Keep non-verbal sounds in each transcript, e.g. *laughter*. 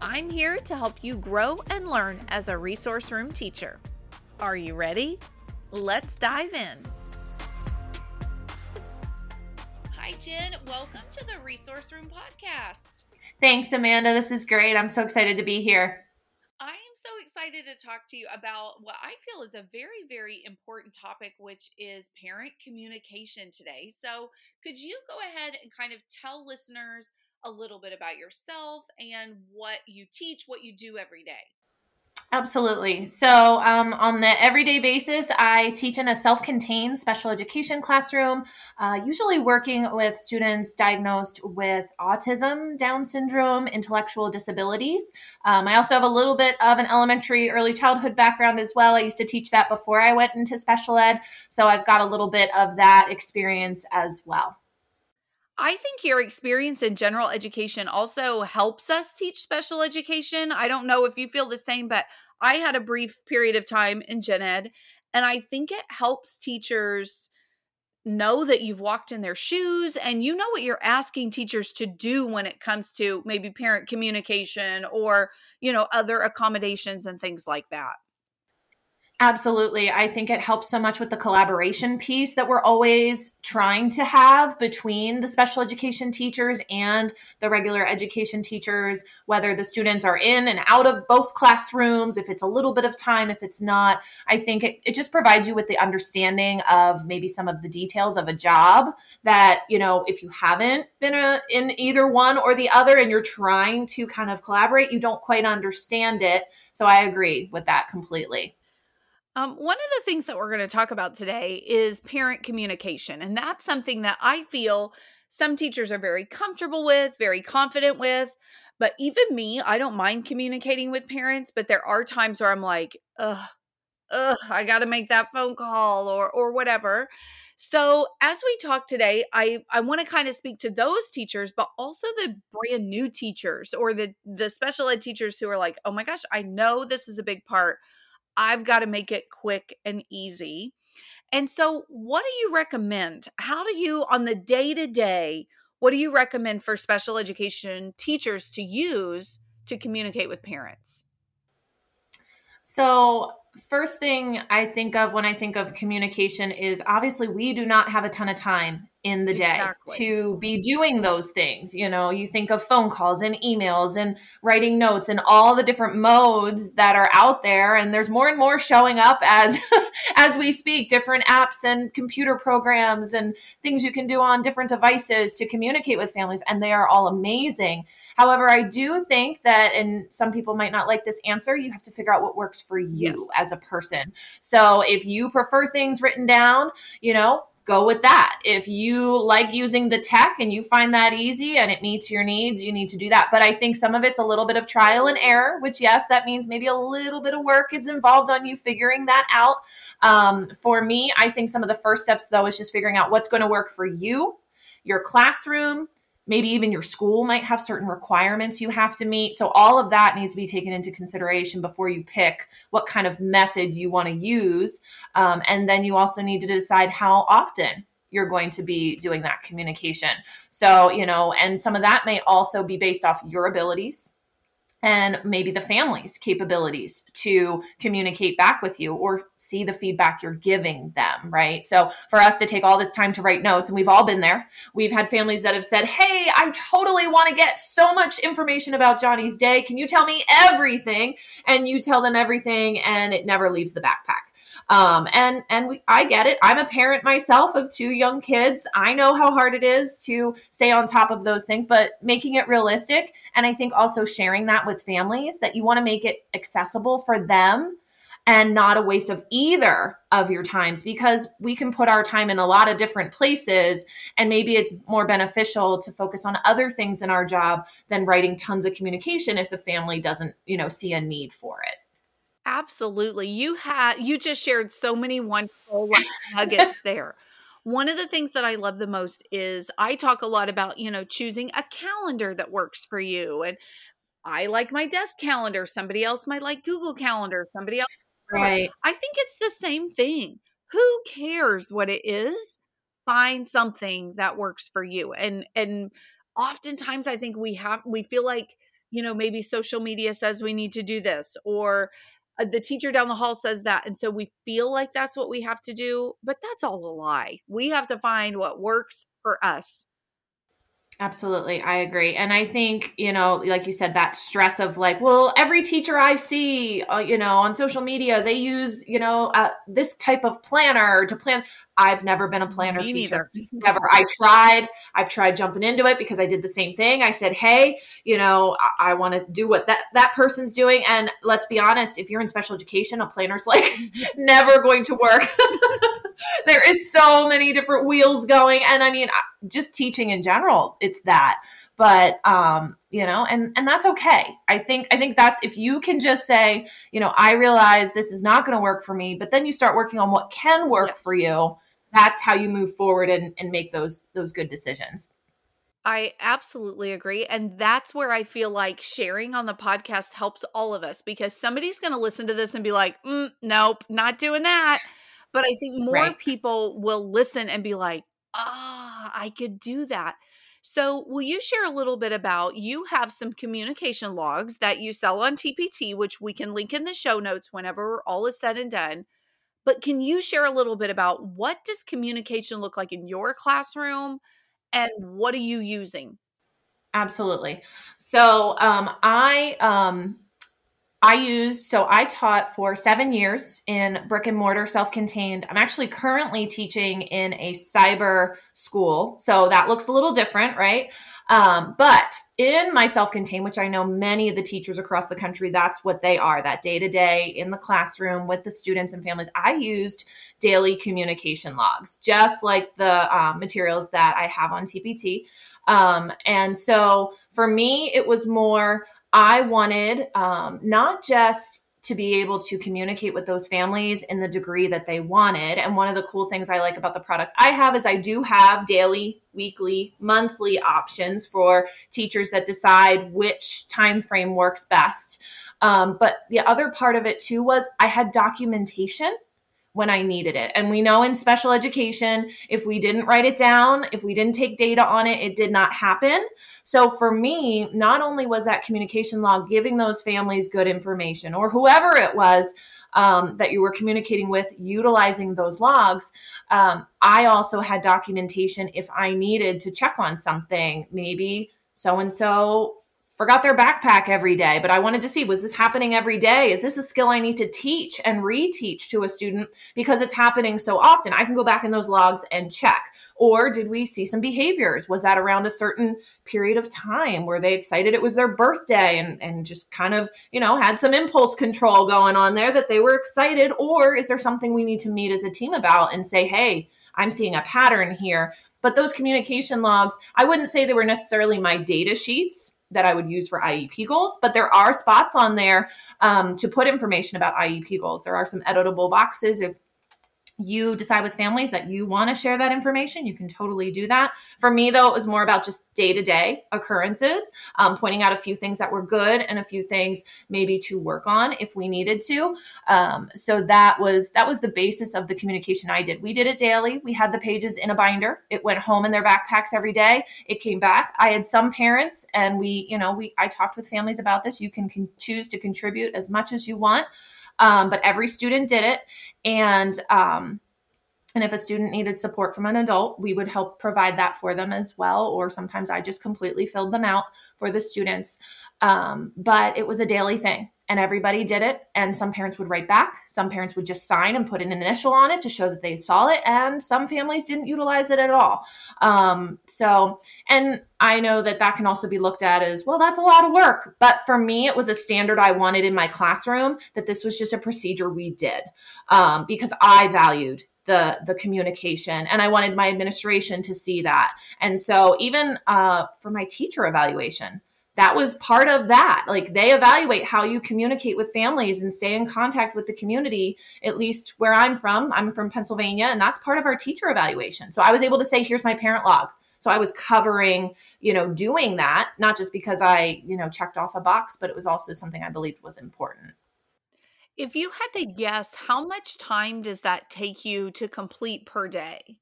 I'm here to help you grow and learn as a resource room teacher. Are you ready? Let's dive in. Hi, Jenn. Welcome to the Resource Room podcast. Thanks, Amanda. This is great. I'm so excited to be here. I am so excited to talk to you about what I feel is a very, very important topic, which is parent communication today. So, could you go ahead and kind of tell listeners a little bit about yourself and what you teach, what you do every day. Absolutely. So, um, on the everyday basis, I teach in a self contained special education classroom, uh, usually working with students diagnosed with autism, Down syndrome, intellectual disabilities. Um, I also have a little bit of an elementary early childhood background as well. I used to teach that before I went into special ed. So, I've got a little bit of that experience as well. I think your experience in general education also helps us teach special education. I don't know if you feel the same, but I had a brief period of time in gen ed, and I think it helps teachers know that you've walked in their shoes and you know what you're asking teachers to do when it comes to maybe parent communication or, you know, other accommodations and things like that. Absolutely. I think it helps so much with the collaboration piece that we're always trying to have between the special education teachers and the regular education teachers, whether the students are in and out of both classrooms, if it's a little bit of time, if it's not. I think it, it just provides you with the understanding of maybe some of the details of a job that, you know, if you haven't been a, in either one or the other and you're trying to kind of collaborate, you don't quite understand it. So I agree with that completely. Um, one of the things that we're going to talk about today is parent communication. And that's something that I feel some teachers are very comfortable with, very confident with. But even me, I don't mind communicating with parents, but there are times where I'm like, ugh, ugh, I got to make that phone call or or whatever. So as we talk today, I I want to kind of speak to those teachers, but also the brand new teachers or the the special ed teachers who are like, oh my gosh, I know this is a big part I've got to make it quick and easy. And so, what do you recommend? How do you, on the day to day, what do you recommend for special education teachers to use to communicate with parents? So, first thing I think of when I think of communication is obviously we do not have a ton of time in the day exactly. to be doing those things. You know, you think of phone calls and emails and writing notes and all the different modes that are out there and there's more and more showing up as *laughs* as we speak, different apps and computer programs and things you can do on different devices to communicate with families and they are all amazing. However, I do think that and some people might not like this answer, you have to figure out what works for you yes. as a person. So, if you prefer things written down, you know, go with that. If you like using the tech and you find that easy and it meets your needs, you need to do that. But I think some of it's a little bit of trial and error, which, yes, that means maybe a little bit of work is involved on you figuring that out. Um, for me, I think some of the first steps, though, is just figuring out what's going to work for you, your classroom, maybe even your school might have certain requirements you have to meet. So all of that needs to be taken into consideration before you pick what kind of method you want to use. Um, and then you also need to decide how often you're going to be doing that communication. So, you know, and some of that may also be based off your abilities and maybe the family's capabilities to communicate back with you or see the feedback you're giving them, right? So, for us to take all this time to write notes, and we've all been there, we've had families that have said, Hey, I totally want to get so much information about Johnny's day. Can you tell me everything? And you tell them everything, and it never leaves the backpack. Um, and and we, I get it. I'm a parent myself of two young kids. I know how hard it is to stay on top of those things, but making it realistic, and I think also sharing that with families that you want to make it accessible for them and not a waste of either of your times because we can put our time in a lot of different places and maybe it's more beneficial to focus on other things in our job than writing tons of communication if the family doesn't you know see a need for it absolutely you had you just shared so many wonderful *laughs* nuggets there one of the things that I love the most is I talk a lot about, you know, choosing a calendar that works for you. And I like my desk calendar. Somebody else might like Google Calendar. Somebody else. Right. I think it's the same thing. Who cares what it is? Find something that works for you. And and oftentimes I think we have we feel like, you know, maybe social media says we need to do this or uh, the teacher down the hall says that and so we feel like that's what we have to do but that's all a lie. We have to find what works for us Absolutely. I agree. And I think, you know, like you said, that stress of like, well, every teacher I see, uh, you know, on social media, they use, you know, uh, this type of planner to plan. I've never been a planner Me teacher. Never. *laughs* I tried. I've tried jumping into it because I did the same thing. I said, "Hey, you know, I, I want to do what that that person's doing." And let's be honest, if you're in special education, a planner's like *laughs* never going to work. *laughs* there is so many different wheels going, and I mean, just teaching in general, it's that but um you know and and that's okay i think i think that's if you can just say you know i realize this is not going to work for me but then you start working on what can work yes. for you that's how you move forward and, and make those those good decisions I absolutely agree. And that's where I feel like sharing on the podcast helps all of us because somebody's going to listen to this and be like, mm, nope, not doing that. But I think more right. people will listen and be like, ah, oh, I could do that. So, will you share a little bit about you have some communication logs that you sell on TPT, which we can link in the show notes whenever all is said and done. But can you share a little bit about what does communication look like in your classroom and what are you using? Absolutely. So um, I um, I used so I taught for seven years in brick and mortar self-contained. I'm actually currently teaching in a cyber school, so that looks a little different, right? Um, but in my self contained, which I know many of the teachers across the country, that's what they are that day to day in the classroom with the students and families. I used daily communication logs, just like the um, materials that I have on TPT. Um, and so for me, it was more, I wanted um, not just to be able to communicate with those families in the degree that they wanted. And one of the cool things I like about the product I have is I do have daily, weekly, monthly options for teachers that decide which time frame works best. Um, but the other part of it too was I had documentation when I needed it. And we know in special education, if we didn't write it down, if we didn't take data on it, it did not happen. So for me, not only was that communication log giving those families good information or whoever it was um, that you were communicating with utilizing those logs, um, I also had documentation if I needed to check on something, maybe so and so forgot their backpack every day, but I wanted to see was this happening every day? Is this a skill I need to teach and reteach to a student because it's happening so often? I can go back in those logs and check. Or did we see some behaviors? Was that around a certain period of time? Were they excited it was their birthday and, and just kind of, you know, had some impulse control going on there that they were excited? Or is there something we need to meet as a team about and say, hey, I'm seeing a pattern here? But those communication logs, I wouldn't say they were necessarily my data sheets that I would use for IEP goals, but there are spots on there um, to put information about IEP goals. There are some editable boxes if you decide with families that you want to share that information, you can totally do that. For me, though, it was more about just day to day occurrences, um, pointing out a few things that were good and a few things maybe to work on if we needed to. Um, so that was that was the basis of the communication I did. We did it daily. We had the pages in a binder. It went home in their backpacks every day. It came back. I had some parents, and we, you know, we I talked with families about this. You can con- choose to contribute as much as you want. Um, but every student did it. And um, and if a student needed support from an adult, we would help provide that for them as well. Or sometimes I just completely filled them out for the students. Um, but it was a daily thing. and everybody did it. And some parents would write back. Some parents would just sign and put an initial on it to show that they saw it. And some families didn't utilize it at all. Um, so, and I know that that can also be looked at as well, that's a lot of work. But for me, it was a standard I wanted in my classroom that this was just a procedure we did um, because I valued the the communication and i wanted my administration to see that and so even uh, for my teacher evaluation that was part of that. Like they evaluate how you communicate with families and stay in contact with the community, at least where I'm from. I'm from Pennsylvania, and that's part of our teacher evaluation. So I was able to say, here's my parent log. So I was covering, you know, doing that, not just because I, you know, checked off a box, but it was also something I believed was important. If you had to guess, how much time does that take you to complete per day?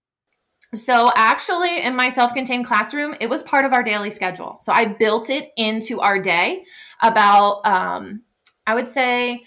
So, actually, in my self contained classroom, it was part of our daily schedule. So, I built it into our day about, um, I would say,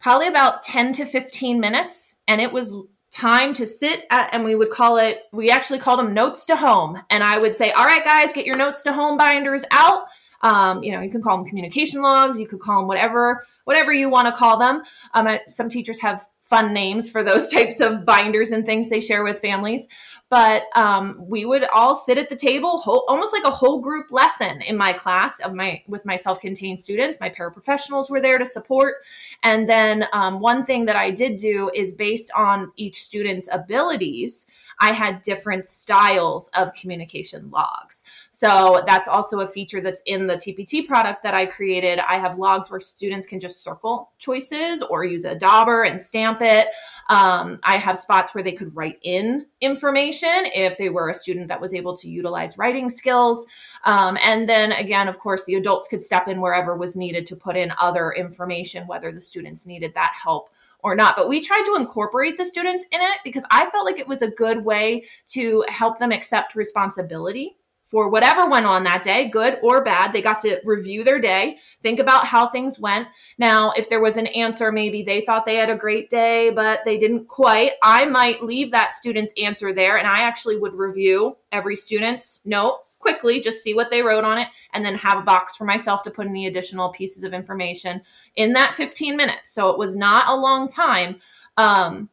probably about 10 to 15 minutes. And it was time to sit at, and we would call it, we actually called them notes to home. And I would say, all right, guys, get your notes to home binders out. Um, you know, you can call them communication logs, you could call them whatever, whatever you want to call them. Um, some teachers have fun names for those *laughs* types of binders and things they share with families but um, we would all sit at the table whole, almost like a whole group lesson in my class of my with my self-contained students. My paraprofessionals were there to support. And then um, one thing that i did do is based on each student's abilities I had different styles of communication logs. So that's also a feature that's in the TPT product that I created. I have logs where students can just circle choices or use a dauber and stamp it. Um, I have spots where they could write in information if they were a student that was able to utilize writing skills. Um, and then again, of course, the adults could step in wherever was needed to put in other information, whether the students needed that help or not. But we tried to incorporate the students in it because I felt like it was a good way to help them accept responsibility for whatever went on that day, good or bad. They got to review their day, think about how things went. Now, if there was an answer, maybe they thought they had a great day, but they didn't quite, I might leave that student's answer there and I actually would review every student's note quickly, just see what they wrote on it, and then have a box for myself to put any additional pieces of information in that 15 minutes. So it was not a long time. Um,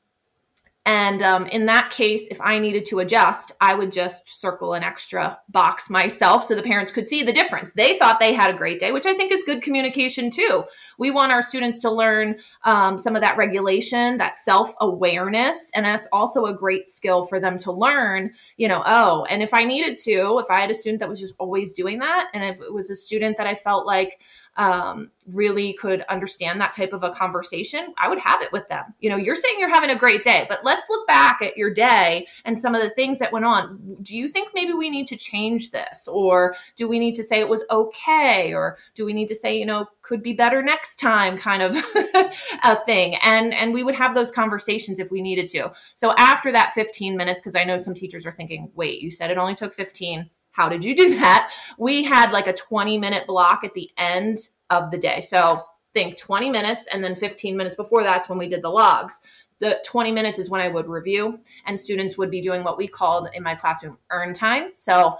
and um, in that case, if I needed to adjust, I would just circle an extra box myself so the parents could see the difference. They thought they had a great day, which I think is good communication too. We want our students to learn um, some of that regulation, that self awareness. And that's also a great skill for them to learn, you know, oh, and if I needed to, if I had a student that was just always doing that, and if it was a student that I felt like, um, really could understand that type of a conversation, I would have it with them. You know, you're saying you're having a great day, but let's look back at your day and some of the things that went on. Do you think maybe we need to change this? Or do we need to say it was okay? Or do we need to say, you know, could be better next time kind of *laughs* a thing? And and we would have those conversations if we needed to. So after that 15 minutes, because I know some teachers are thinking, wait, you said it only took 15 how did you do *laughs* that? We had like a 20 minute block at the end of the day. So think 20 minutes and then 15 minutes before that's when we did the logs. The 20 minutes is when I would review and students would be doing what we called in my classroom earn time. So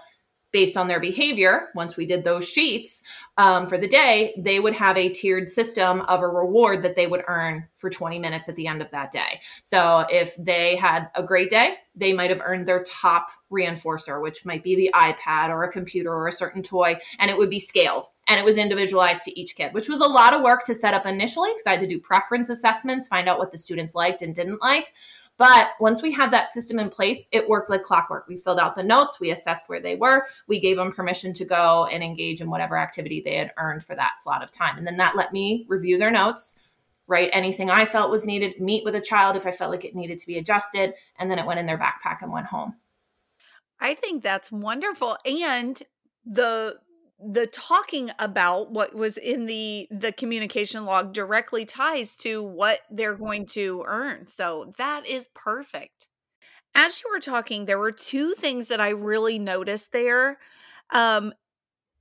based on their behavior, once we did those sheets um, for the day, they would have a tiered system of a reward that they would earn for 20 minutes at the end of that day. So if they had a great day, they might have earned their top reinforcer, which might be the iPad or a computer or a certain toy, and it would be scaled and it was individualized to each kid, which was a lot of work to set up initially because I had to do preference assessments, find out what the students liked and didn't like. But once we had that system in place, it worked like clockwork. We filled out the notes, we assessed where they were, we gave them permission to go and engage in whatever activity they had earned for that slot of time. And then that let me review their notes, write anything I felt was needed, meet with a child if I felt like it needed to be adjusted, and then it went in their backpack and went home. I think that's wonderful. And the the talking about what was in the the communication log directly ties to what they're going to earn so that is perfect. As you were talking there were two things that i really noticed there um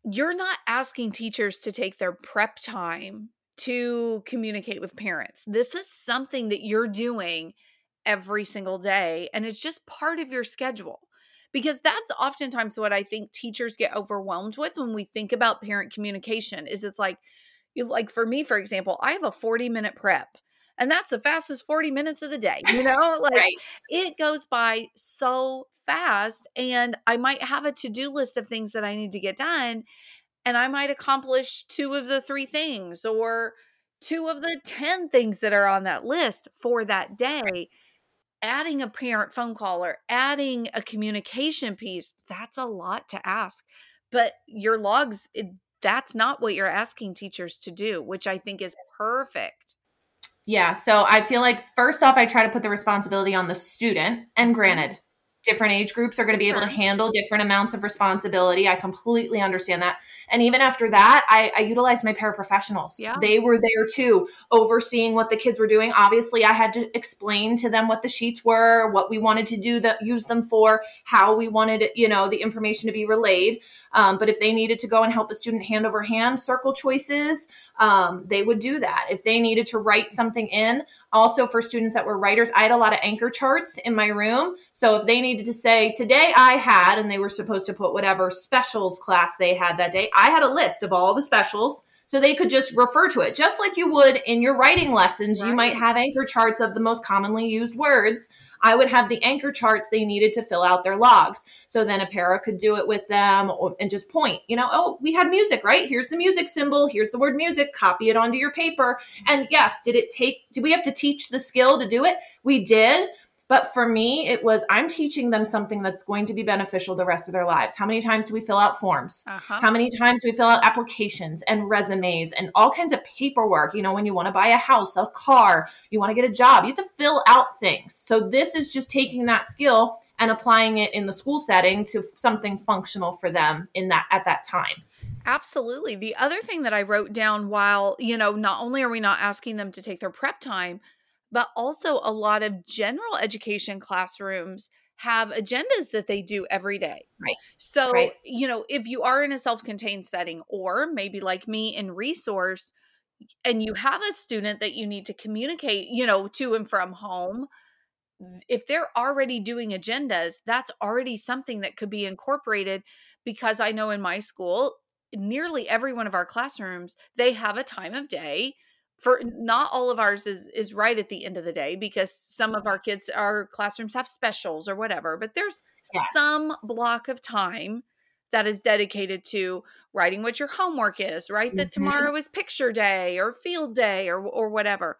you're not asking teachers to take their prep time to communicate with parents. This is something that you're doing every single day and it's just part of your schedule because that's oftentimes what I think teachers get overwhelmed with when we think about parent communication is it's like you like for me, for example, I have a 40 minute prep and that's the fastest 40 minutes of the day you know *laughs* like right. it goes by so fast and i might have a to-do list of things that i need to get done and i might accomplish two of the three things or two of the 10 things that are on that list for that day adding a parent phone call or adding a communication piece that's a lot to ask but your logs it, that's not what you're asking teachers to do which i think is perfect yeah. So I feel like first off, I try to put the responsibility on the student. And granted, different age groups are going to be able to handle different amounts of responsibility. I completely understand that. And even after that, I, I utilized my paraprofessionals. Yeah. They were there too, overseeing what the kids were doing. Obviously, I had to explain to them what the sheets were, what we wanted to do that use them for, how we wanted, you know, the information to be relayed. Um, but if they needed to go and help a student hand over hand circle choices, um, they would do that. If they needed to write something in, also for students that were writers, I had a lot of anchor charts in my room. So if they needed to say, today I had, and they were supposed to put whatever specials class they had that day, I had a list of all the specials so they could just refer to it just like you would in your writing lessons right. you might have anchor charts of the most commonly used words I would have the anchor charts they needed to fill out their logs. So then a para could do it with them or, and just point, you know, oh, we had music, right? Here's the music symbol. Here's the word music. Copy it onto your paper. And yes, did it take, did we have to teach the skill to do it? We did. But for me, it was I'm teaching them something that's going to be beneficial the rest of their lives. How many times do we fill out forms? Uh-huh. How many times do we fill out applications and resumes and all kinds of paperwork? You know, when you want to buy a house, a car, you want to get a job, you have to fill out things. So this is just taking that skill and applying it in the school setting to something functional for them in that at that time. Absolutely. The other thing that I wrote down while, you know, not only are we not asking them to take their prep time, but also a lot of general education classrooms have agendas that they do every day. Right. So, right. you know, if you are in a self contained setting, or maybe like me in resource, and you have a student that you need to communicate, you know, to and from home, if they're already doing agendas, that's already something that could be incorporated because I know in my school, nearly every one of our classrooms, they have a time of day for not all of ours is is right at the end of the day because some of our kids our classrooms have specials or whatever but there's yes. some block of time that is dedicated to writing what your homework is right mm-hmm. that tomorrow is picture day or field day or or whatever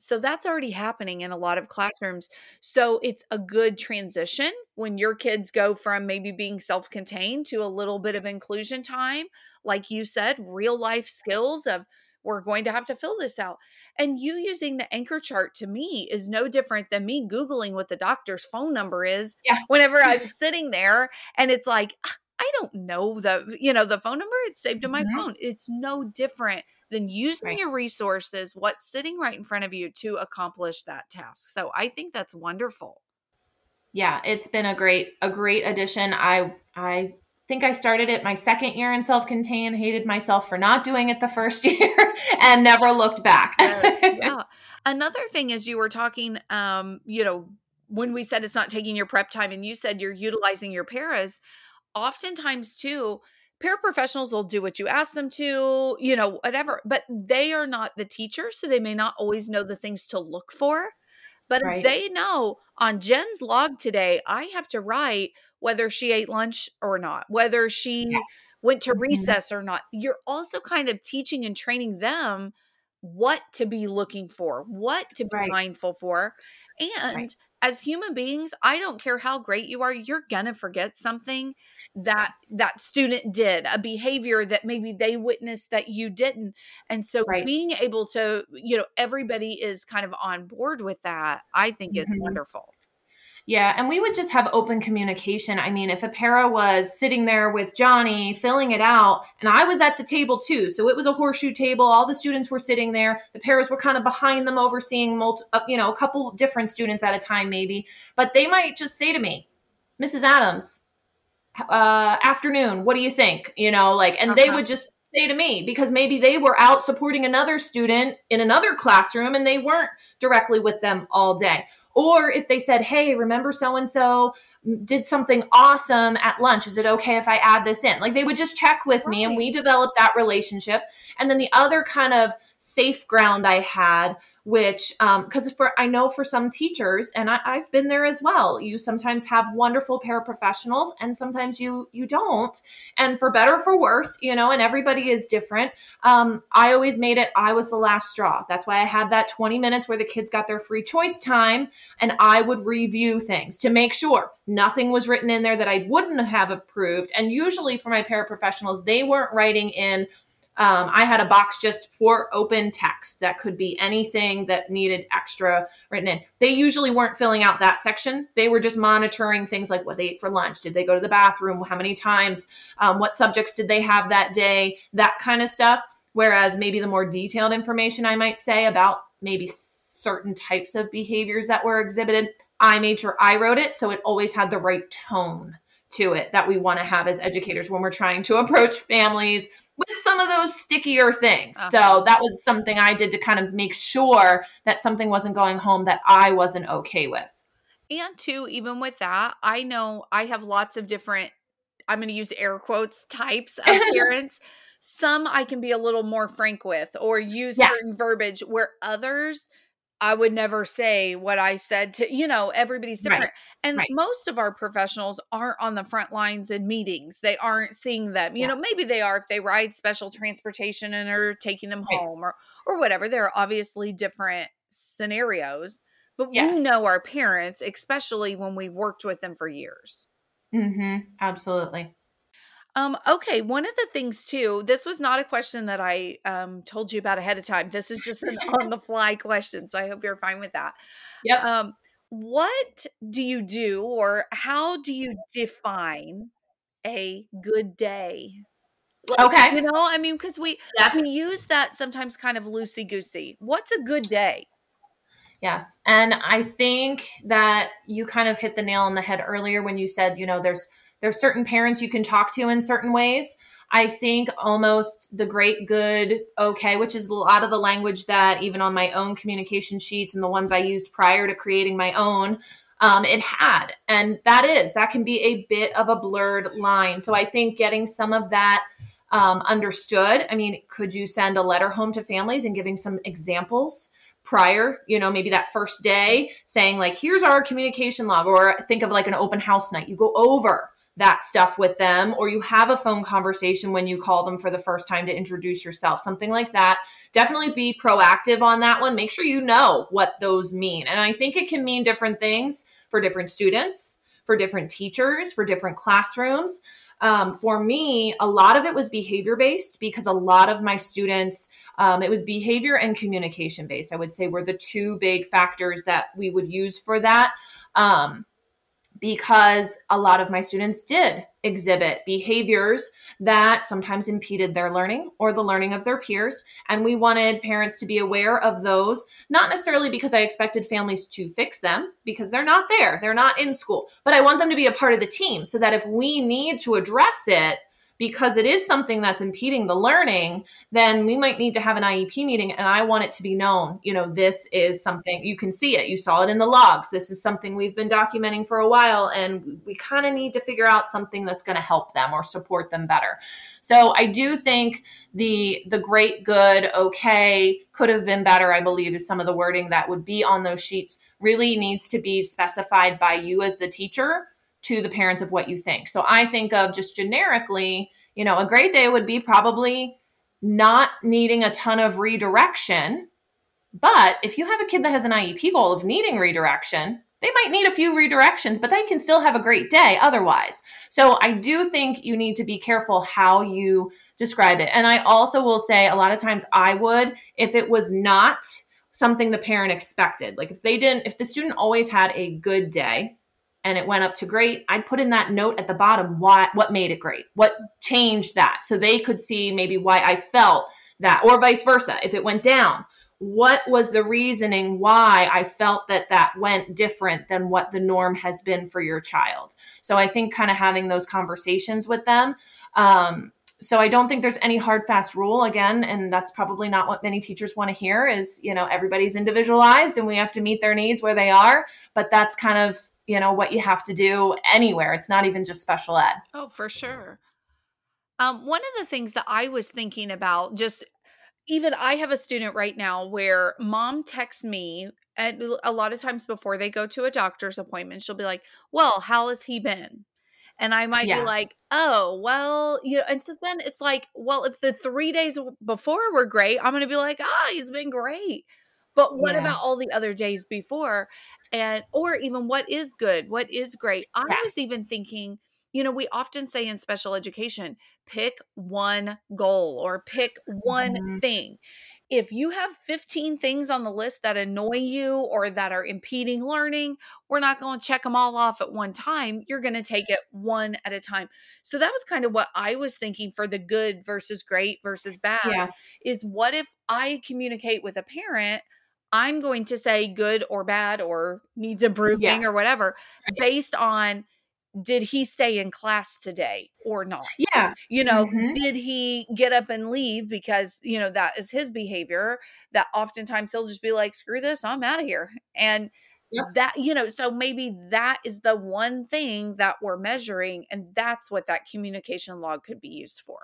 so that's already happening in a lot of classrooms so it's a good transition when your kids go from maybe being self-contained to a little bit of inclusion time like you said real life skills of we're going to have to fill this out. And you using the anchor chart to me is no different than me Googling what the doctor's phone number is yeah. whenever I'm *laughs* sitting there and it's like, ah, I don't know the, you know, the phone number, it's saved in my mm-hmm. phone. It's no different than using right. your resources, what's sitting right in front of you to accomplish that task. So I think that's wonderful. Yeah, it's been a great, a great addition. I, I think I started it my second year in self contained, hated myself for not doing it the first *laughs* year, and never looked back. *laughs* yeah. Another thing is you were talking, um, you know, when we said it's not taking your prep time, and you said you're utilizing your paras, oftentimes too, paraprofessionals will do what you ask them to, you know, whatever, but they are not the teacher, so they may not always know the things to look for. But right. they know on Jen's log today, I have to write whether she ate lunch or not, whether she yeah. went to mm-hmm. recess or not. You're also kind of teaching and training them what to be looking for, what to be right. mindful for. And right. as human beings, I don't care how great you are, you're going to forget something that yes. that student did, a behavior that maybe they witnessed that you didn't. And so right. being able to, you know, everybody is kind of on board with that, I think mm-hmm. is wonderful. Yeah, and we would just have open communication. I mean, if a para was sitting there with Johnny filling it out, and I was at the table too, so it was a horseshoe table. All the students were sitting there. The paras were kind of behind them, overseeing, multi, uh, you know, a couple different students at a time, maybe. But they might just say to me, "Mrs. Adams, uh, afternoon, what do you think?" You know, like, and uh-huh. they would just say to me because maybe they were out supporting another student in another classroom and they weren't directly with them all day. Or if they said, Hey, remember so and so did something awesome at lunch. Is it okay if I add this in? Like they would just check with me and we developed that relationship. And then the other kind of safe ground I had which because um, for I know for some teachers, and I, I've been there as well. You sometimes have wonderful paraprofessionals, and sometimes you you don't. And for better for worse, you know, and everybody is different. Um, I always made it. I was the last straw. That's why I had that twenty minutes where the kids got their free choice time, and I would review things to make sure nothing was written in there that I wouldn't have approved. And usually for my paraprofessionals, they weren't writing in um, I had a box just for open text that could be anything that needed extra written in. They usually weren't filling out that section. They were just monitoring things like what they ate for lunch. Did they go to the bathroom? How many times? Um, what subjects did they have that day? That kind of stuff. Whereas maybe the more detailed information I might say about maybe certain types of behaviors that were exhibited, I made sure I wrote it so it always had the right tone to it that we want to have as educators when we're trying to *laughs* approach families with some of those stickier things. Uh-huh. So that was something I did to kind of make sure that something wasn't going home that I wasn't okay with. And two, even with that, I know I have lots of different, I'm going to use air quotes, types of *laughs* parents. Some I can be a little more frank with or use yes. certain verbiage where others I would never say what I said to, you know, everybody's different. Right. And right. most of our professionals aren't on the front lines in meetings. They aren't seeing them. You yes. know, maybe they are if they ride special transportation and are taking them right. home or or whatever. There are obviously different scenarios, but yes. we know our parents, especially when we've worked with them for years. Mhm. Absolutely. Um, okay, one of the things too, this was not a question that I um, told you about ahead of time. This is just an *laughs* on the fly question, so I hope you're fine with that. Yep. Um, what do you do, or how do you define a good day? Like, okay, you know, I mean, because we That's- we use that sometimes kind of loosey goosey. What's a good day? Yes, and I think that you kind of hit the nail on the head earlier when you said, you know, there's there's certain parents you can talk to in certain ways. I think almost the great, good, okay, which is a lot of the language that even on my own communication sheets and the ones I used prior to creating my own, um, it had. And that is, that can be a bit of a blurred line. So I think getting some of that um, understood. I mean, could you send a letter home to families and giving some examples? prior, you know, maybe that first day saying like, here's our communication log, or think of like an open house night. You go over that stuff with them, or you have a phone conversation when you call them for the first time to introduce yourself, something like that. Definitely be proactive on that one. Make sure you know what those mean. And I think it can mean different things for different students, for different teachers, for different classrooms. Um, for me, a lot of it was behavior based because a lot of my students, um, it was behavior and communication based, I would say were the two big factors that we would use for that. Um, because a lot of my students did exhibit behaviors that sometimes impeded their learning or the learning of their peers. And we wanted parents to be aware of those, not necessarily because I expected families to fix them, because they're not there, they're not in school, but I want them to be a part of the team so that if we need to address it, because it is something that's impeding the learning, then we might need to have an IEP meeting. And I want it to be known, you know, this is something you can see it. You saw it in the logs. This is something we've been documenting for a while. And we kind of need to figure out something that's going to help them or support them better. So I do think the the great, good, okay, could have been better, I believe, is some of the wording that would be on those sheets really needs to be specified by you as the teacher to the parents of what you think. So I think of just generically, you know, a great day would be probably not needing a ton of redirection. But if you have a kid that has an IEP goal of needing redirection, they might need a few redirections, but they can still have a great day otherwise. So I do think you need to be careful how you describe it. And I also will say a lot of times I would, if it was not something the parent expected, like if they didn't, if the student always had a good day, and it went up to great, I'd put in that note at the bottom why what made it great, what changed that, so they could see maybe why I felt that, or vice versa. If it went down, what was the reasoning why I felt that that went different than what the norm has been for your child? So I think kind of having those conversations with them. Um, so I don't think there's any hard fast rule again, and that's probably not what many teachers want to hear. Is you know everybody's individualized and we have to meet their needs where they are, but that's kind of you know what you have to do anywhere. It's not even just special ed. Oh, for sure. Um, one of the things that I was thinking about, just even I have a student right now where mom texts me, and a lot of times before they go to a doctor's appointment, she'll be like, Well, how has he been? And I might yes. be like, oh, well, you know, and so then it's like, well, if the three days before were great, I'm going to be like, oh, he's been great. But what yeah. about all the other days before? And, or even what is good? What is great? I yes. was even thinking, you know, we often say in special education, pick one goal or pick one mm-hmm. thing. If you have 15 things on the list that annoy you or that are impeding learning, we're not going to check them all off at one time. You're going to take it one at a time. So that was kind of what I was thinking for the good versus great versus bad yeah. is what if I communicate with a parent I'm going to say good or bad or needs improving yeah. or whatever right. based on did he stay in class today or not? Yeah. You know, mm-hmm. did he get up and leave because, you know, that is his behavior that oftentimes he'll just be like, screw this, I'm out of here. And yep. that, you know, so maybe that is the one thing that we're measuring. And that's what that communication log could be used for.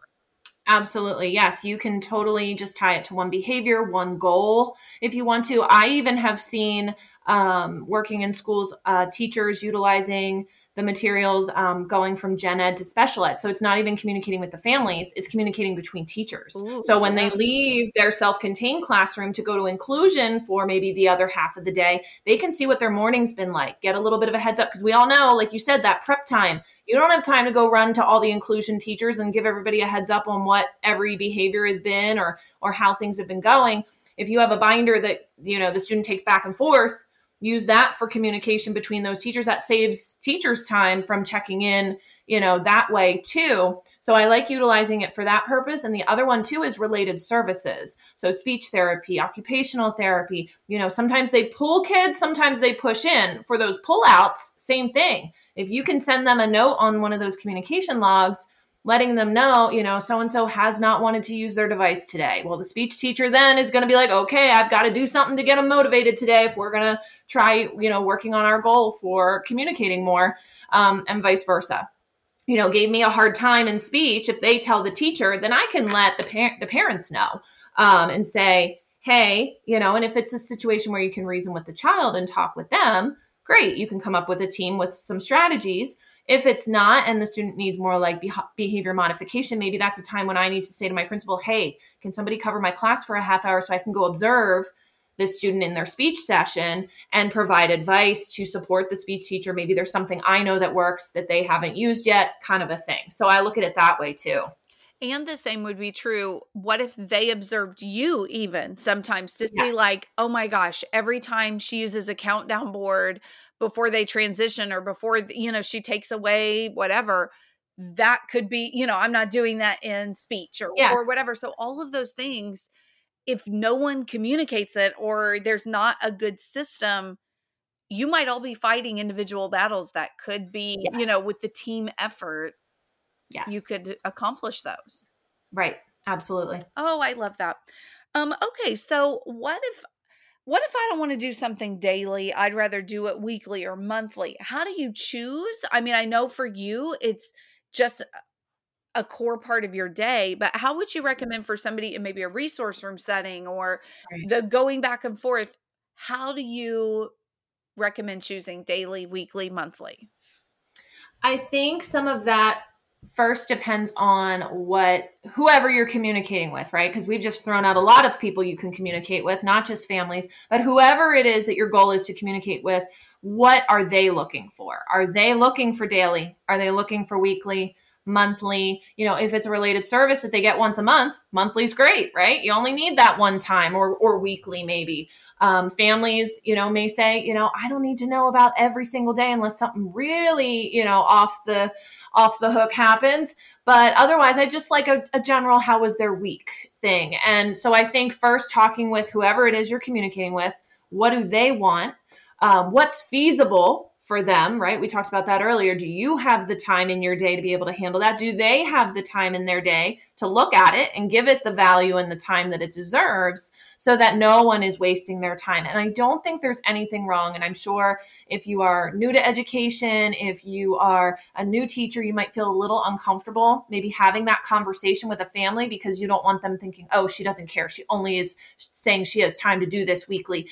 Absolutely. Yes. You can totally just tie it to one behavior, one goal if you want to. I even have seen um, working in schools, uh, teachers utilizing the materials um, going from gen ed to special ed. So it's not even communicating with the families, it's communicating between teachers. Ooh, so when yeah. they leave their self contained classroom to go to inclusion for maybe the other half of the day, they can see what their morning's been like, get a little bit of a heads up. Because we all know, like you said, that prep time, you don't have time to go run to all the inclusion teachers and give everybody a heads up on what every behavior has been or or how things have been going. If you have a binder that you know the student takes back and forth, use that for communication between those teachers. That saves teachers time from checking in you know that way too. So i like utilizing it for that purpose. And the other one too is related services. So speech therapy occupational therapy you know sometimes they pull kids sometimes they push in. For those pullouts same thing. If you can send them a note on one of those communication logs letting them know, you know, so and so has not wanted to use their device today. Well, the speech teacher then is going to be like, okay, I've got to do something to get them motivated today if we're going to try, you know, working on our goal for communicating more, um, and vice versa. You know, gave me a hard time in speech. If they tell the teacher, then I can let the parent, the parents know, um, and say, hey, you know, and if it's a situation where you can reason with the child and talk with them, great. You can come up with a team with some strategies if it's not, and the student needs more like behavior modification, maybe that's a time when I need to say to my principal, hey, can somebody cover my class for a half hour so I can go observe the student in their speech session and provide advice to support the speech teacher? Maybe there's something I know that works that they haven't used yet, kind of a thing. So I look at it that way too. And the same would be true. What if they observed you even sometimes to yes. be like, oh my gosh, every time she uses a countdown board before they transition or before you know she takes away whatever that could be you know i'm not doing that in speech or, yes. or whatever so all of those things if no one communicates it or there's not a good system you might all be fighting individual battles that could be yes. you know with the team effort yes. you could accomplish those right absolutely oh i love that um okay so what if what if I don't want to do something daily? I'd rather do it weekly or monthly. How do you choose? I mean, I know for you, it's just a core part of your day, but how would you recommend for somebody in maybe a resource room setting or right. the going back and forth? How do you recommend choosing daily, weekly, monthly? I think some of that first depends on what whoever you're communicating with, right? Because we've just thrown out a lot of people you can communicate with, not just families, but whoever it is that your goal is to communicate with, what are they looking for? Are they looking for daily? Are they looking for weekly? Monthly. You know, if it's a related service that they get once a month, monthly's great, right? You only need that one time or or weekly maybe. Um, families, you know, may say, you know, I don't need to know about every single day unless something really, you know, off the off the hook happens. But otherwise, I just like a, a general how was their week thing. And so I think first talking with whoever it is you're communicating with, what do they want? Um, what's feasible for them, right? We talked about that earlier. Do you have the time in your day to be able to handle that? Do they have the time in their day to look at it and give it the value and the time that it deserves so that no one is wasting their time? And I don't think there's anything wrong. And I'm sure if you are new to education, if you are a new teacher, you might feel a little uncomfortable maybe having that conversation with a family because you don't want them thinking, oh, she doesn't care. She only is saying she has time to do this weekly.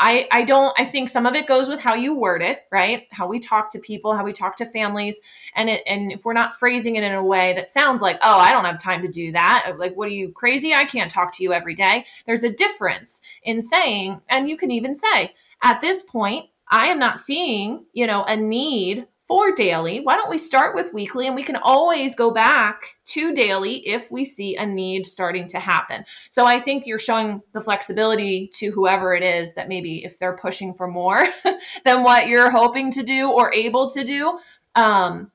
I, I don't I think some of it goes with how you word it, right? How we talk to people, how we talk to families. And it and if we're not phrasing it in a way that sounds like, oh, I don't have time to do that. Like, what are you crazy? I can't talk to you every day. There's a difference in saying, and you can even say, at this point, I am not seeing, you know, a need for daily. Why don't we start with weekly and we can always go back to daily if we see a need starting to happen. So I think you're showing the flexibility to whoever it is that maybe if they're pushing for more *laughs* than what you're hoping to do or able to do, um,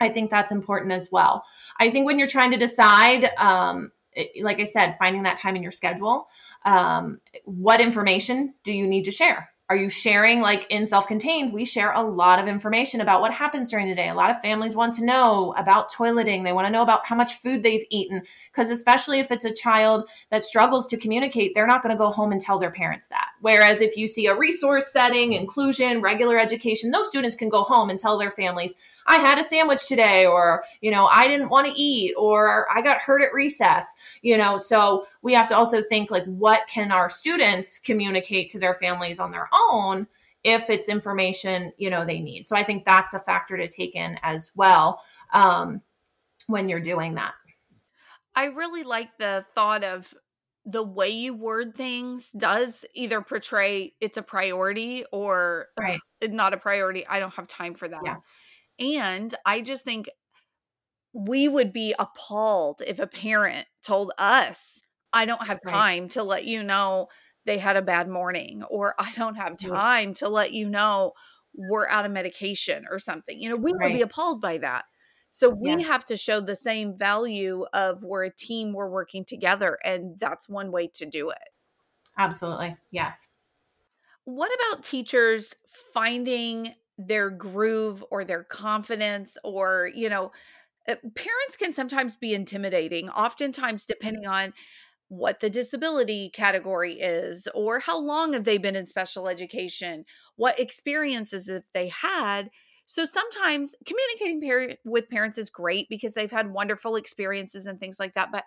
I think that's important as well. I think when you're trying to decide, um, it, like I said, finding that time in your schedule, um, what information do you need to share? Are you sharing like in self-contained? We share a lot of information about what happens during the day. A lot of families want to know about toileting. They want to know about how much food they've eaten because especially if it's a child that struggles to communicate they're not going to go home and tell their parents that whereas if you see a resource setting inclusion regular education those students can go home and tell their families I had a sandwich today, or, you know, I didn't want to eat, or I got hurt at recess, you know. So we have to also think like, what can our students communicate to their families on their own? if it's information you know they need so i think that's a factor to take in as well um, when you're doing that i really like the thought of the way you word things does either portray it's a priority or right. not a priority i don't have time for that yeah. And I just think we would be appalled if a parent told us, I don't have time right. to let you know they had a bad morning, or I don't have time to let you know we're out of medication or something. You know, we right. would be appalled by that. So we yeah. have to show the same value of we're a team, we're working together, and that's one way to do it. Absolutely. Yes. What about teachers finding their groove or their confidence or you know uh, parents can sometimes be intimidating oftentimes depending on what the disability category is or how long have they been in special education what experiences have they had so sometimes communicating par- with parents is great because they've had wonderful experiences and things like that but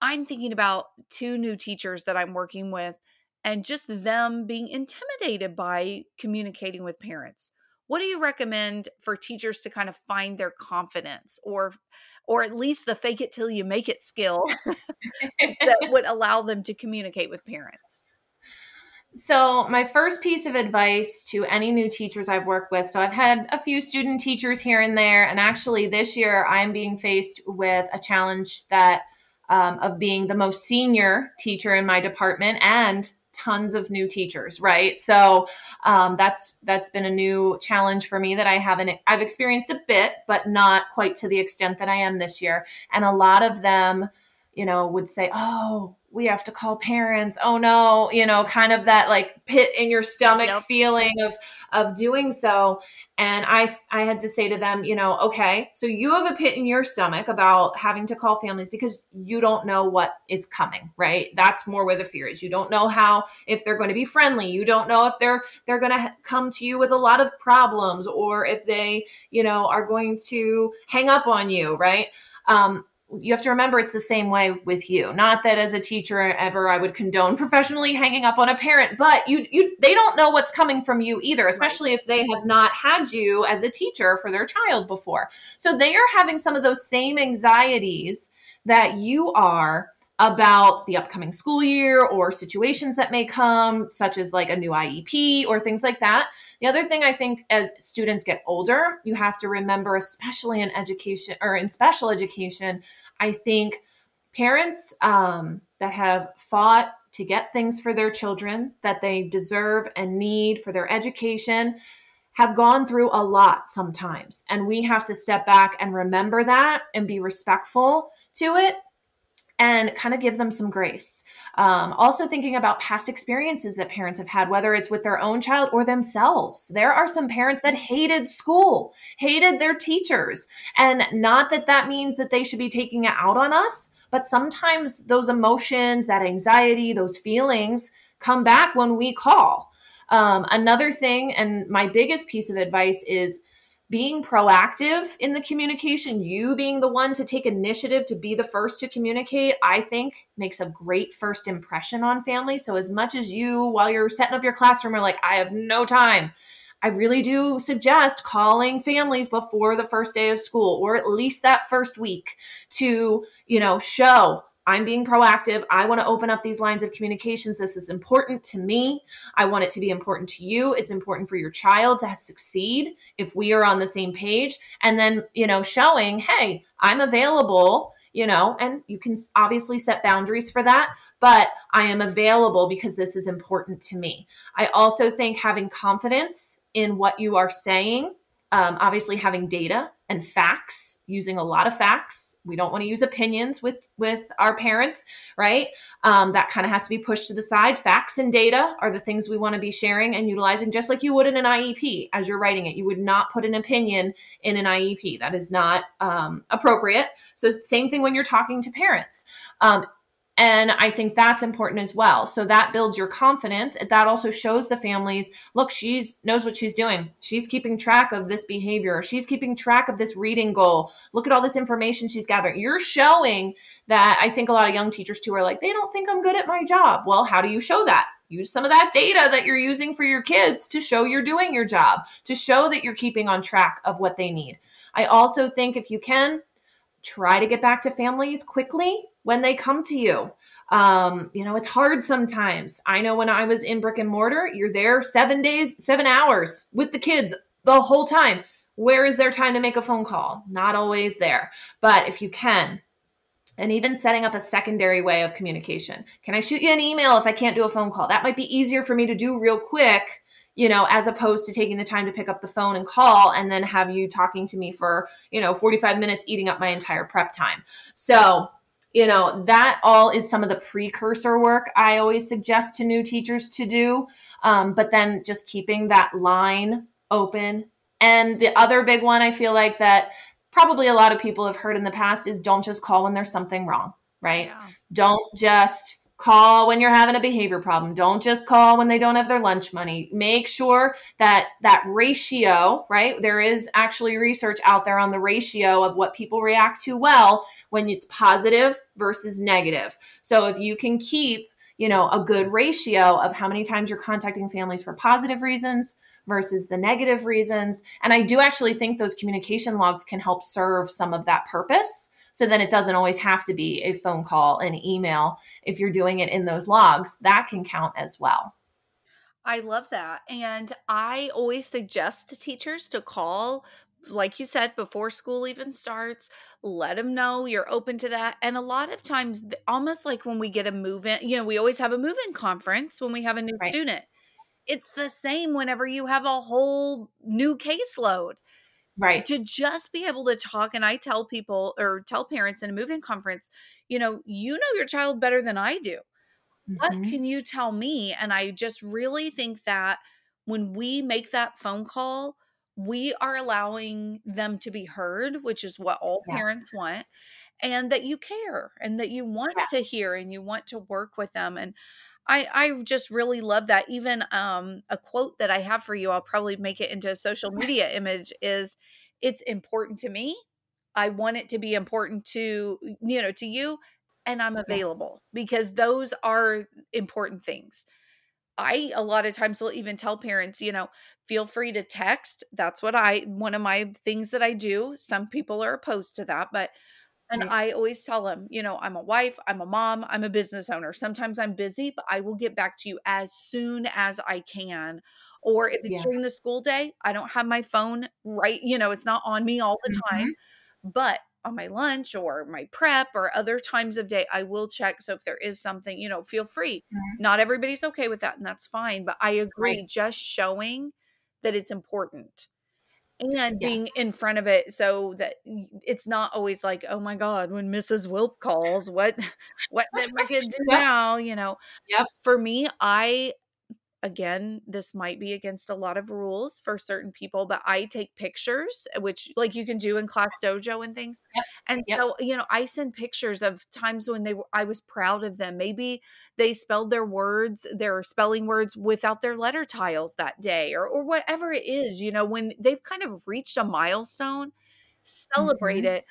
i'm thinking about two new teachers that i'm working with and just them being intimidated by communicating with parents. What do you recommend for teachers to kind of find their confidence or or at least the fake it till you make it skill *laughs* that would allow them to communicate with parents so, my first piece of advice to any new teachers I've worked with so, I've had a few student teachers here and there, and actually, this year I'm being faced with a challenge that um, of being the most senior teacher in my department and tons of new teachers right? So um, that's that's been a new challenge for me that i haven't i've experienced a bit but not quite to the extent that i am this year. And a lot of them you know would say oh we have to call parents. Oh no you know kind of that like pit in your stomach yep. feeling of of doing so. And i i had to say to them you know okay so you have a pit in your stomach about having to call families because you don't know what is coming right? That's more where the fear is. You don't know how if they're going to be friendly. You don't know if they're they're going to come to you with a lot of problems or if they you know are going to hang up on you right? Um, you have to remember it's the same way with you. Not that as a teacher ever I would condone professionally hanging up on a parent, but you you they don't know what's coming from you either, especially right. if they have not had you as a teacher for their child before. So they are having some of those same anxieties that you are about the upcoming school year or situations that may come, such as like a new IEP or things like that. The other thing I think as students get older, you have to remember, especially in education or in special education, I think parents um, that have fought to get things for their children that they deserve and need for their education have gone through a lot sometimes. And we have to step back and remember that and be respectful to it and kind of give them some grace. Um, also, thinking about past experiences that parents have had, whether it's with their own child or themselves. There are some parents that hated school, hated their teachers. And not that that means that they should be taking it out on us, but sometimes those emotions, that anxiety, those feelings come back when we call. Um, another thing, and my biggest piece of advice is being proactive in the communication, you being the one to take initiative to be the first to communicate, I think makes a great first impression on families. So, as much as you, while you're setting up your classroom, are like, I have no time, I really do suggest calling families before the first day of school or at least that first week to, you know, show I'm being proactive. I want to open up these lines of communications. This is important to me. I want it to be important to you. It's important for your child to succeed if we are on the same page. And then, you know, showing, hey, I'm available, you know, and you can obviously set boundaries for that, but I am available because this is important to me. I also think having confidence in what you are saying, um, obviously having data and facts, using a lot of facts. We don't want to use opinions with with our parents right? Um, that kind of has to be pushed to the side. Facts and data are the things we want to be sharing and utilizing just like you would in an iep as you're writing it you would not put an opinion in an iep that is not um, appropriate. So same thing when you're talking to parents. Um, and I think that's important as well. So that builds your confidence. That also shows the families, look, she's knows what she's doing. She's keeping track of this behavior. She's keeping track of this reading goal. Look at all this information she's gathering. You're showing that I think a lot of young teachers too are like, they don't think I'm good at my job. Well, how do you show that? Use some of that data that you're using for your kids to show you're doing your job, to show that you're keeping on track of what they need. I also think if you can, try to get back to families quickly when they come to you. Um, you know, it's hard sometimes. I know when I was in brick and mortar, you're there seven days, seven hours with the kids the whole time. Where is their time to make a phone call? Not always there. But if you can, and even setting up a secondary way of communication. Can I shoot you an email if I can't do a phone call? That might be easier for me to do real quick, you know, as opposed to taking the time to pick up the phone and call and then have you talking to me for, you know, 45 minutes eating up my entire prep time. So, you know that all is some of the precursor work i always suggest to new teachers to do. Um, but then just keeping that line open. And the other big one i feel like that probably a lot of people have heard in the past is don't just call when there's something wrong right? Yeah. don't just call when you're having a behavior problem. Don't just call when they don't have their lunch money. Make sure that that ratio right? There is actually research out there on the ratio of what people react to well when it's positive versus negative. So if you can keep you know a good ratio of how many times you're contacting families for positive reasons versus the negative reasons. And i do actually think those communication logs can help serve some of that purpose so then it doesn't always have to be a phone call, an email. If you're doing it in those logs, that can count as well. I love that. And I always suggest to teachers to call, like you said, before school even starts. Let them know you're open to that. And a lot of times, almost like when we get a move in, you know, we always have a move in conference when we have a new right. student. It's the same whenever you have a whole new caseload. Right. To just be able to talk. And I tell people or tell parents in a moving conference, you know, you know your child better than I do. Mm-hmm. What can you tell me? And I just really think that when we make that phone call, we are allowing them to be heard, which is what all yes. parents want, and that you care and that you want yes. to hear and you want to work with them. And I, I just really love that. Even um, a quote that I have for you, I'll probably make it into a social media image, is it's important to me. I want it to be important to you know to you and I'm available because those are important things. I a lot of times will even tell parents, you know, feel free to text. That's what I one of my things that I do. Some people are opposed to that, but and I always tell them, you know, I'm a wife, I'm a mom, I'm a business owner. Sometimes I'm busy, but I will get back to you as soon as I can or if it's yeah. during the school day, I don't have my phone right, you know, it's not on me all the mm-hmm. time. But on my lunch or my prep or other times of day, I will check. So if there is something, you know, feel free. Mm-hmm. Not everybody's okay with that, and that's fine. But I agree, right. just showing that it's important. And yes. being in front of it so that it's not always like oh my god when mrs wilp calls what *laughs* what did my kid do *laughs* yep. now you know yep for me i again, this might be against a lot of rules for certain people, but I take pictures, uh, which like you can do in class dojo and things. Yep. And yep. so, you know, I send pictures of times when they were, I was proud of them. Maybe they spelled their words, their spelling words without their letter tiles that day or, or whatever it is, you know, when they've kind of reached a milestone, celebrate mm-hmm. it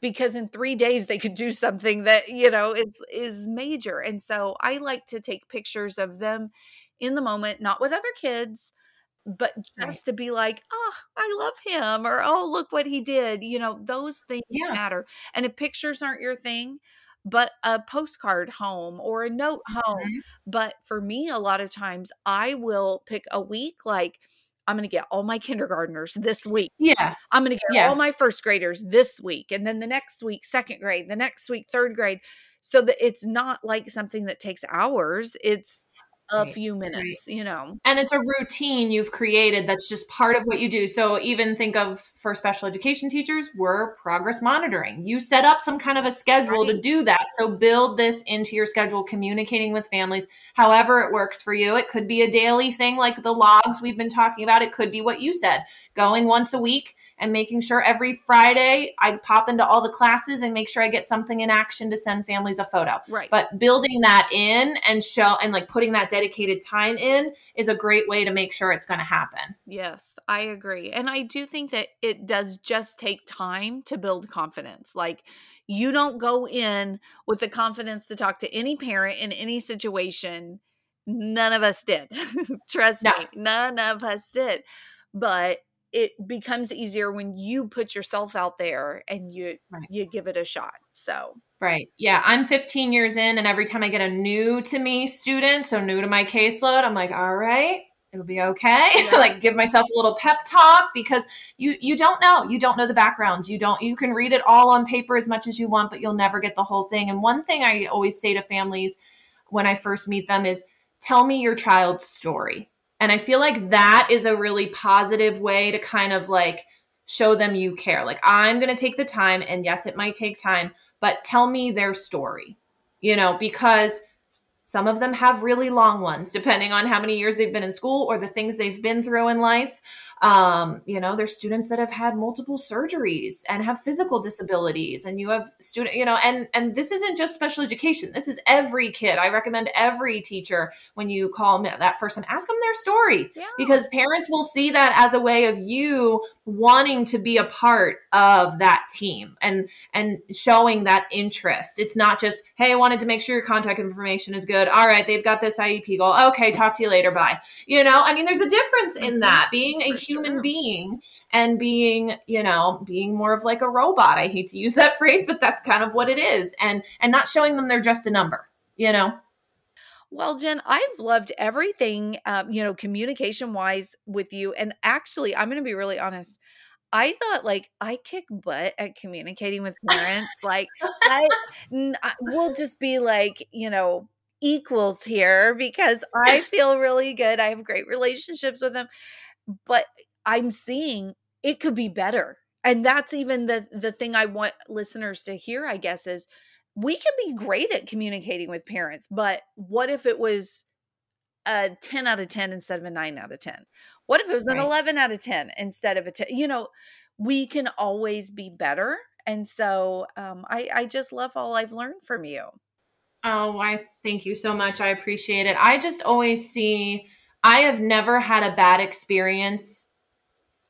because in three days they could do something that you know is is major and so i like to take pictures of them in the moment, not with other kids, but just right. to be like, oh, I love him, or oh, look what he did. You know, those things yeah. matter. And if pictures aren't your thing, but a postcard home or a note home. Mm-hmm. But for me, a lot of times I will pick a week like, I'm going to get all my kindergartners this week. Yeah. I'm going to get yeah. all my first graders this week. And then the next week, second grade, the next week, third grade. So that it's not like something that takes hours. It's a right. few minutes, right. you know. And it's a routine you've created that's just part of what you do. So even think of for special education teachers, we're progress monitoring. You set up some kind of a schedule right. to do that. So build this into your schedule, communicating with families, however it works for you. It could be a daily thing like the logs we've been talking about. It could be what you said, going once a week and making sure every Friday I pop into all the classes and make sure I get something in action to send families a photo. Right. But building that in and show and like putting that dedicated time in is a great way to make sure it's going to happen. Yes, I agree. And I do think that it does just take time to build confidence. Like you don't go in with the confidence to talk to any parent in any situation. None of us did. *laughs* Trust no. me, none of us did. But it becomes easier when you put yourself out there and you right. you give it a shot so right yeah i'm 15 years in and every time i get a new to me student so new to my caseload i'm like all right it'll be okay *laughs* yeah. like give myself a little pep talk because you you don't know you don't know the background you don't you can read it all on paper as much as you want but you'll never get the whole thing and one thing i always say to families when i first meet them is tell me your child's story and I feel like that is a really positive way to kind of like show them you care. Like, I'm going to take the time, and yes, it might take time, but tell me their story, you know, because some of them have really long ones, depending on how many years they've been in school or the things they've been through in life. Um, you know, there's students that have had multiple surgeries and have physical disabilities, and you have student, you know, and and this isn't just special education. This is every kid. I recommend every teacher when you call that person, ask them their story yeah. because parents will see that as a way of you wanting to be a part of that team and and showing that interest. It's not just, hey, I wanted to make sure your contact information is good. All right, they've got this IEP goal. Okay, talk to you later. Bye. You know, I mean, there's a difference in mm-hmm. that being a human sure. being and being you know being more of like a robot i hate to use that *laughs* phrase but that's kind of what it is and and not showing them they're just a number you know well, Jenn, I've loved everything, um, you know, communication wise with you. And actually, I'm going to be really honest. I thought like I kick butt at communicating with parents. *laughs* like I, I will just be like, you know, equals here because I feel really good. I have great relationships with them but I'm seeing it could be better. And that's even the the thing I want listeners to hear, I guess, is we can be great at communicating with parents, but what if it was a 10 out of 10 instead of a 9 out of 10? What if it was an right. 11 out of 10 instead of a 10? You know, we can always be better. And so um, I, I just love all I've learned from you. Oh, I thank you so much. I appreciate it. I just always see I have never had a bad experience.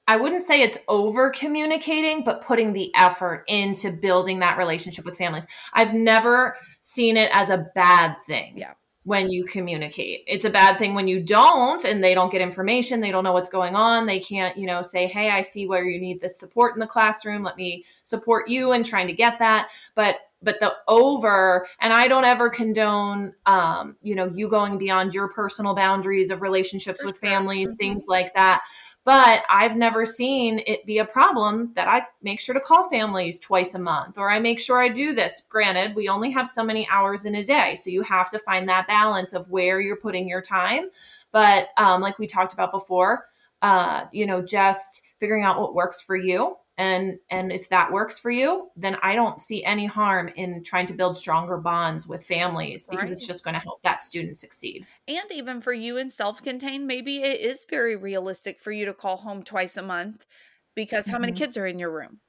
I wouldn't say it's over communicating, but putting the effort into building that relationship with families. I've never seen it as a bad thing. Yeah. When you communicate, it's a bad thing when you don't and they don't get information, they don't know what's going on. They can't, you know, say, Hey, I see where you need this support in the classroom. Let me support you in trying to get that. But but the over and i don't ever condone um, you know you going beyond your personal boundaries of relationships For with sure. families mm-hmm. things like that but i've never seen it be a problem that i make sure to call families twice a month or i make sure i do this granted we only have so many hours in a day so you have to find that balance of where you're putting your time but um, like we talked about before uh, you know, just figuring out what works for you and and if that works for you then i don't see any harm in trying to build stronger bonds with families because right. it's just going to help that student succeed and even for you in self-contained maybe it is very realistic for you to call home twice a month because how mm-hmm. many kids are in your room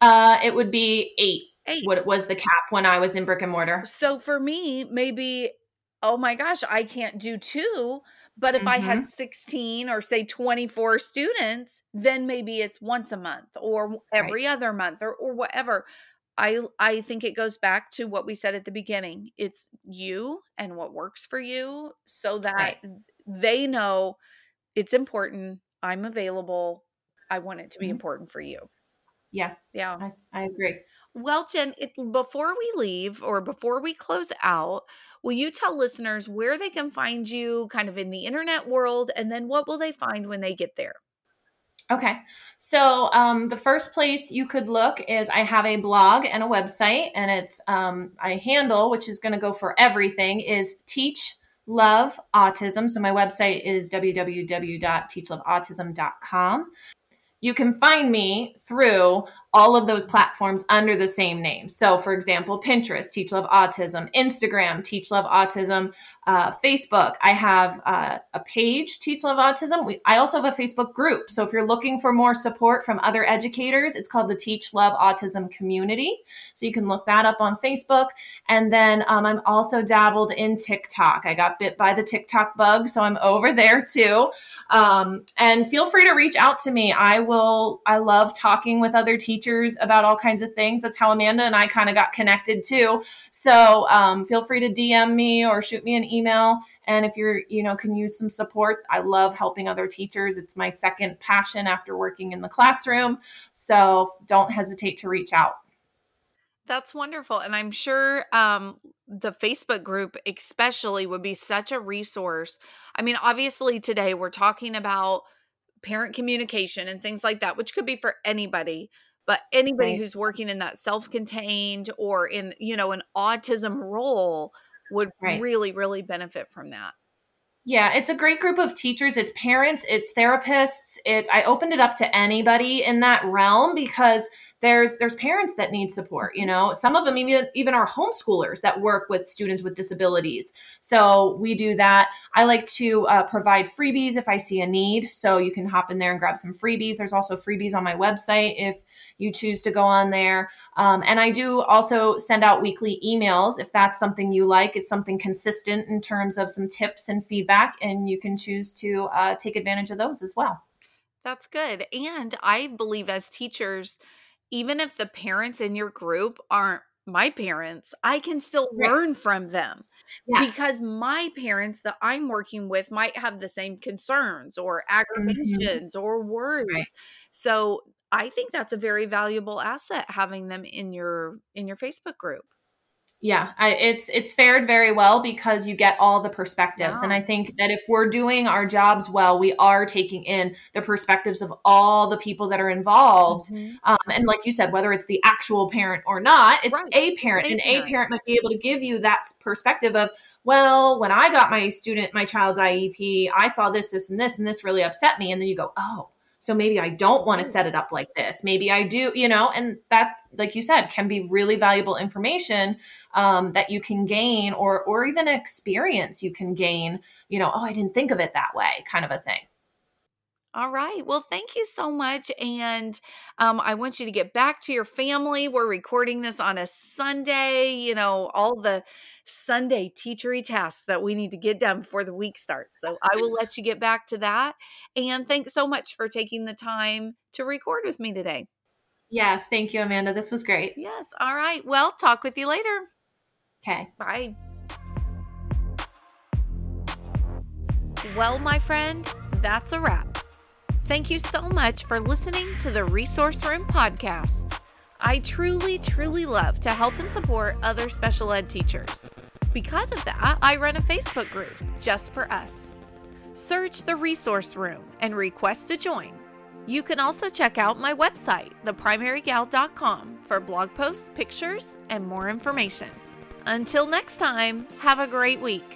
uh it would be eight eight what was the cap when i was in brick and mortar so for me maybe oh my gosh i can't do two but if mm-hmm. I had mm-hmm. 16 or say 24 students, then maybe it's once a month or every right. other month or, or whatever. I I think it goes back to what we said at the beginning. It's you and what works for you so that right. they know it's important. I'm available. I want it to be mm-hmm. important for you. Yeah. Yeah. I, I agree. Well, Jenn, it, before we leave or before we close out, will you tell listeners where they can find you kind of in the internet world and then what will they find when they get there? Okay. So um, the first place you could look is I have a blog and a website, and it's um, I handle, which is going to go for everything, is Teach Love Autism. So my website is www.teachloveautism.com. You can find me through all of those platforms under the same name. So, for example, Pinterest, Teach Love Autism, Instagram, Teach Love Autism, uh, Facebook. I have uh, a page, Teach Love Autism. We, I also have a Facebook group. So, if you're looking for more support from other educators, it's called the Teach Love Autism Community. So, you can look that up on Facebook. And then um, I'm also dabbled in TikTok. I got bit by the TikTok bug, so I'm over there too. Um, and feel free to reach out to me. I will, I love talking with other teachers teachers about all kinds of things. That's how Amanda and I kind of got connected too. So um, feel free to DM me or shoot me an email. And if you're, you know, can use some support, I love helping other teachers. It's my second passion after working in the classroom. So don't hesitate to reach out. That's wonderful. And I'm sure um, the Facebook group, especially, would be such a resource. I mean, obviously, today we're talking about parent communication and things like that, which could be for anybody but anybody right. who's working in that self-contained or in you know an autism role would right. really really benefit from that yeah, it's a great group of teachers. It's parents, it's therapists. It's I opened it up to anybody in that realm because there's there's parents that need support you know? Some of them even even are homeschoolers that work with students with disabilities. So we do that. I like to uh, provide freebies if i see a need. So you can hop in there and grab some freebies. There's also freebies on my website if you choose to go on there. Um, and i do also send out weekly emails if that's something you like. It's something consistent in terms of some tips and feedback and you can choose to uh, take advantage of those as well. That's good. And i believe as teachers even if the parents in your group aren't my parents, I can still right. learn from them. Yes. Because my parents that I'm working with might have the same concerns or mm-hmm. aggravations mm-hmm. or worries. Right. So I think that's a very valuable asset having them in your in your Facebook group yeah I, it's it's fared very well because you get all the perspectives and i think that if we're doing our jobs well we are taking in the perspectives of all the people that are involved mm-hmm. um, and like you said whether it's the actual parent or not it's right. a parent a and parent. a parent might be able to give you that perspective of well when i got my student my child's iep i saw this this and this and this really upset me and then you go oh so maybe I don't want to set it up like this. Maybe I do, you know, and that, like you said, can be really valuable information um, that you can gain or, or even experience you can gain, you know, oh, I didn't think of it that way kind of a thing. All right. Well, thank you so much. And um, I want you to get back to your family. We're recording this on a Sunday, you know, all the Sunday teachery tasks that we need to get done before the week starts. So I will *laughs* let you get back to that. And thanks so much for taking the time to record with me today. Yes. Thank you, Amanda. This was great. Yes. All right. Well, talk with you later. Okay. Bye. Well, my friend, that's a wrap. Thank you so much for listening to the Resource Room podcast. I truly, truly love to help and support other special ed teachers. Because of that, I run a Facebook group just for us. Search the resource room and request to join. You can also check out my website, theprimarygal.com, for blog posts, pictures, and more information. Until next time, have a great week.